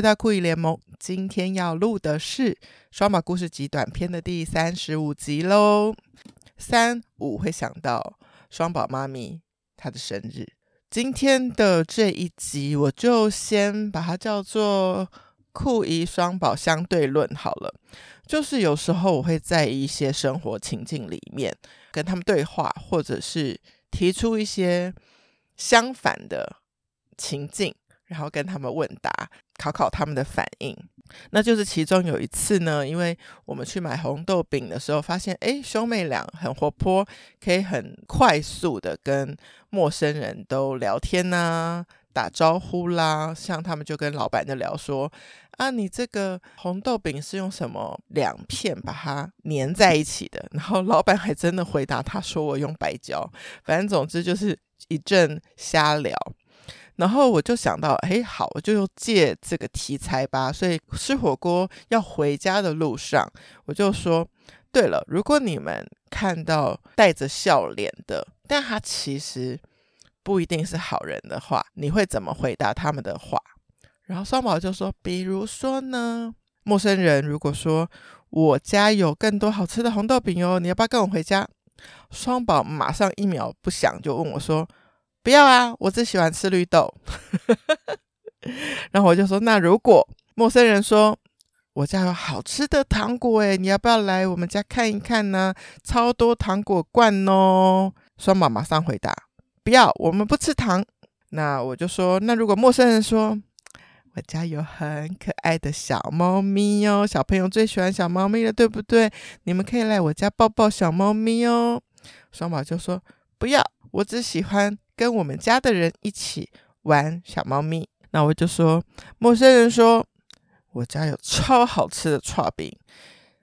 欢迎回到酷姨联盟。今天要录的是《双宝故事集》短篇的第三十五集喽。三五会想到双宝妈咪她的生日。今天的这一集，我就先把它叫做“酷姨双宝相对论”好了。就是有时候我会在一些生活情境里面跟他们对话，或者是提出一些相反的情境，然后跟他们问答，考考他们的反应。那就是其中有一次呢，因为我们去买红豆饼的时候，发现诶，兄妹俩很活泼，可以很快速的跟陌生人都聊天呐、打招呼啦，像他们就跟老板就聊说啊，你这个红豆饼是用什么两片把它粘在一起的？然后老板还真的回答他说我用白胶，反正总之就是一阵瞎聊。然后我就想到，哎，好，我就借这个题材吧。所以吃火锅要回家的路上，我就说，对了，如果你们看到带着笑脸的，但他其实。不一定是好人的话，你会怎么回答他们的话？然后双宝就说：“比如说呢，陌生人如果说我家有更多好吃的红豆饼哦，你要不要跟我回家？”双宝马上一秒不想就问我说：“不要啊，我只喜欢吃绿豆。”然后我就说：“那如果陌生人说我家有好吃的糖果，诶，你要不要来我们家看一看呢？超多糖果罐哦。”双宝马上回答。不要，我们不吃糖。那我就说，那如果陌生人说，我家有很可爱的小猫咪哦，小朋友最喜欢小猫咪了，对不对？你们可以来我家抱抱小猫咪哦。双宝就说，不要，我只喜欢跟我们家的人一起玩小猫咪。那我就说，陌生人说，我家有超好吃的串饼，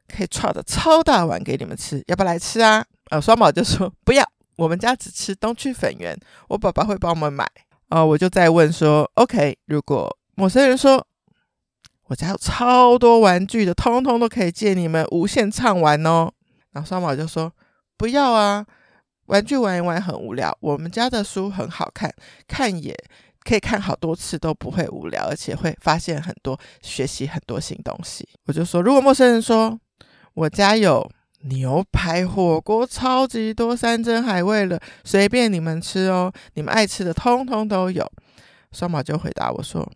可以串的超大碗给你们吃，要不要来吃啊？呃，双宝就说，不要。我们家只吃东区粉圆，我爸爸会帮我们买。啊、呃，我就再问说，OK，如果陌生人说我家有超多玩具的，通通都可以借你们无限畅玩哦。然后双宝就说不要啊，玩具玩一玩很无聊。我们家的书很好看，看也可以看好多次都不会无聊，而且会发现很多，学习很多新东西。我就说，如果陌生人说我家有。牛排火锅超级多，山珍海味了，随便你们吃哦，你们爱吃的通通都有。双宝就回答我说：“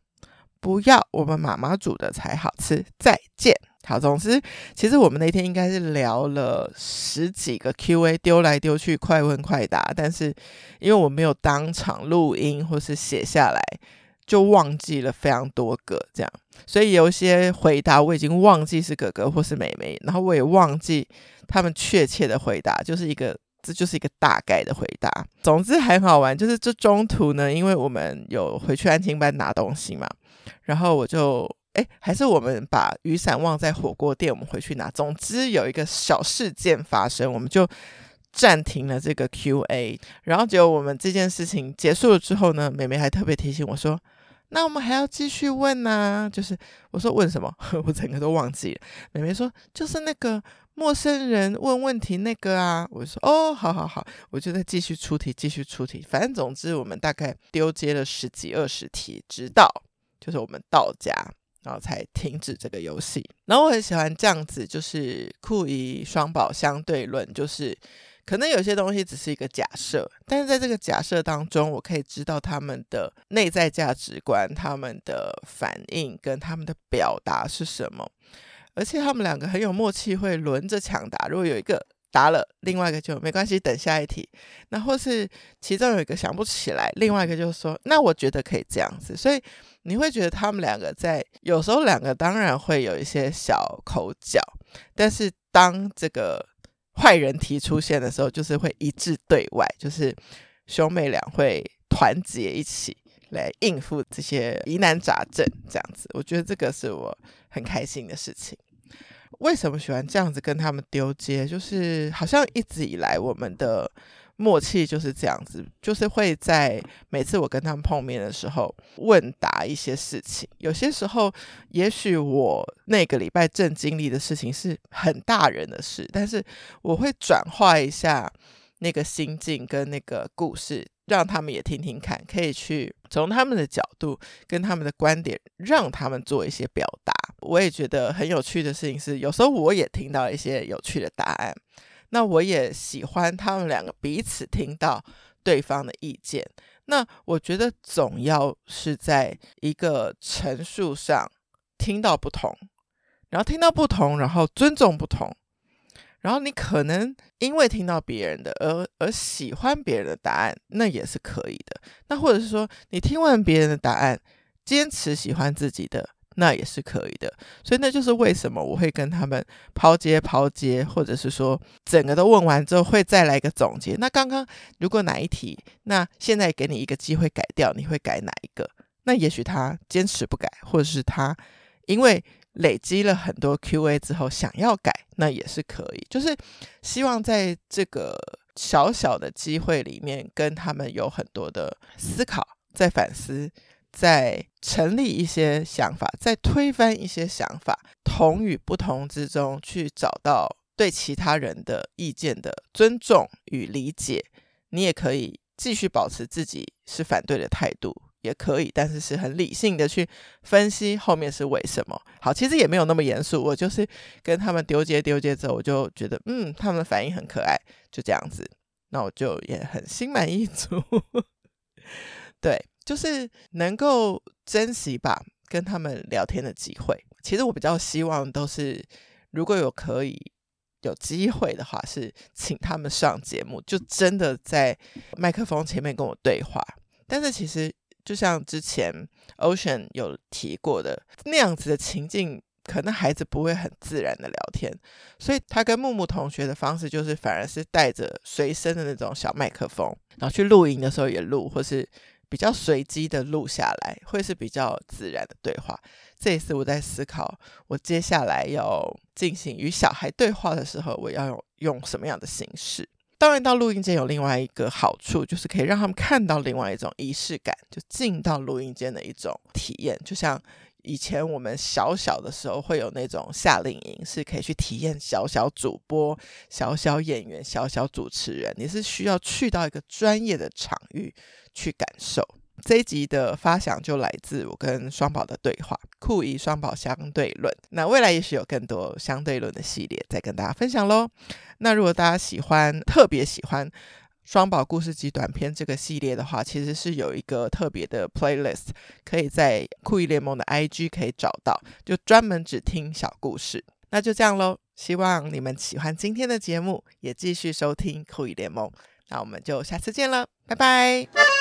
不要，我们妈妈煮的才好吃。”再见。好，总之，其实我们那天应该是聊了十几个 Q&A，丢来丢去，快问快答。但是因为我没有当场录音或是写下来，就忘记了非常多个这样，所以有些回答我已经忘记是哥哥或是妹妹，然后我也忘记。他们确切的回答就是一个，这就是一个大概的回答。总之很好玩，就是这中途呢，因为我们有回去安亲班拿东西嘛，然后我就哎，还是我们把雨伞忘在火锅店，我们回去拿。总之有一个小事件发生，我们就暂停了这个 Q&A。然后结果我们这件事情结束了之后呢，妹妹还特别提醒我说：“那我们还要继续问呢。”就是我说问什么，我整个都忘记了。妹妹说就是那个。陌生人问问题那个啊，我说哦，好好好，我就再继续出题，继续出题。反正总之，我们大概丢接了十几二十题，直到就是我们到家，然后才停止这个游戏。然后我很喜欢这样子，就是酷姨双宝相对论，就是可能有些东西只是一个假设，但是在这个假设当中，我可以知道他们的内在价值观、他们的反应跟他们的表达是什么。而且他们两个很有默契，会轮着抢答。如果有一个答了，另外一个就没关系，等下一题。那或是其中有一个想不起来，另外一个就说：“那我觉得可以这样子。”所以你会觉得他们两个在有时候两个当然会有一些小口角，但是当这个坏人题出现的时候，就是会一致对外，就是兄妹俩会团结一起。来应付这些疑难杂症，这样子，我觉得这个是我很开心的事情。为什么喜欢这样子跟他们丢接？就是好像一直以来我们的默契就是这样子，就是会在每次我跟他们碰面的时候问答一些事情。有些时候，也许我那个礼拜正经历的事情是很大人的事，但是我会转化一下那个心境跟那个故事。让他们也听听看，可以去从他们的角度跟他们的观点，让他们做一些表达。我也觉得很有趣的事情是，有时候我也听到一些有趣的答案。那我也喜欢他们两个彼此听到对方的意见。那我觉得总要是在一个陈述上听到不同，然后听到不同，然后尊重不同。然后你可能因为听到别人的而而喜欢别人的答案，那也是可以的。那或者是说，你听完别人的答案，坚持喜欢自己的，那也是可以的。所以那就是为什么我会跟他们抛接抛接，或者是说整个都问完之后会再来一个总结。那刚刚如果哪一题，那现在给你一个机会改掉，你会改哪一个？那也许他坚持不改，或者是他因为。累积了很多 QA 之后，想要改，那也是可以。就是希望在这个小小的机会里面，跟他们有很多的思考，在反思，在成立一些想法，在推翻一些想法，同与不同之中，去找到对其他人的意见的尊重与理解。你也可以继续保持自己是反对的态度。也可以，但是是很理性的去分析后面是为什么。好，其实也没有那么严肃，我就是跟他们丢接丢接之后，我就觉得嗯，他们反应很可爱，就这样子，那我就也很心满意足。对，就是能够珍惜吧，跟他们聊天的机会。其实我比较希望都是，如果有可以有机会的话，是请他们上节目，就真的在麦克风前面跟我对话。但是其实。就像之前 Ocean 有提过的那样子的情境，可能孩子不会很自然的聊天，所以他跟木木同学的方式就是反而是带着随身的那种小麦克风，然后去录影的时候也录，或是比较随机的录下来，会是比较自然的对话。这也是我在思考，我接下来要进行与小孩对话的时候，我要用用什么样的形式。当然，到录音间有另外一个好处，就是可以让他们看到另外一种仪式感，就进到录音间的一种体验。就像以前我们小小的时候会有那种夏令营，是可以去体验小小主播、小小演员、小小主持人，你是需要去到一个专业的场域去感受。这一集的发想就来自我跟双宝的对话，酷姨双宝相对论。那未来也许有更多相对论的系列再跟大家分享喽。那如果大家喜欢，特别喜欢双宝故事集短片这个系列的话，其实是有一个特别的 playlist，可以在酷姨联盟的 IG 可以找到，就专门只听小故事。那就这样喽，希望你们喜欢今天的节目，也继续收听酷姨联盟。那我们就下次见了，拜拜。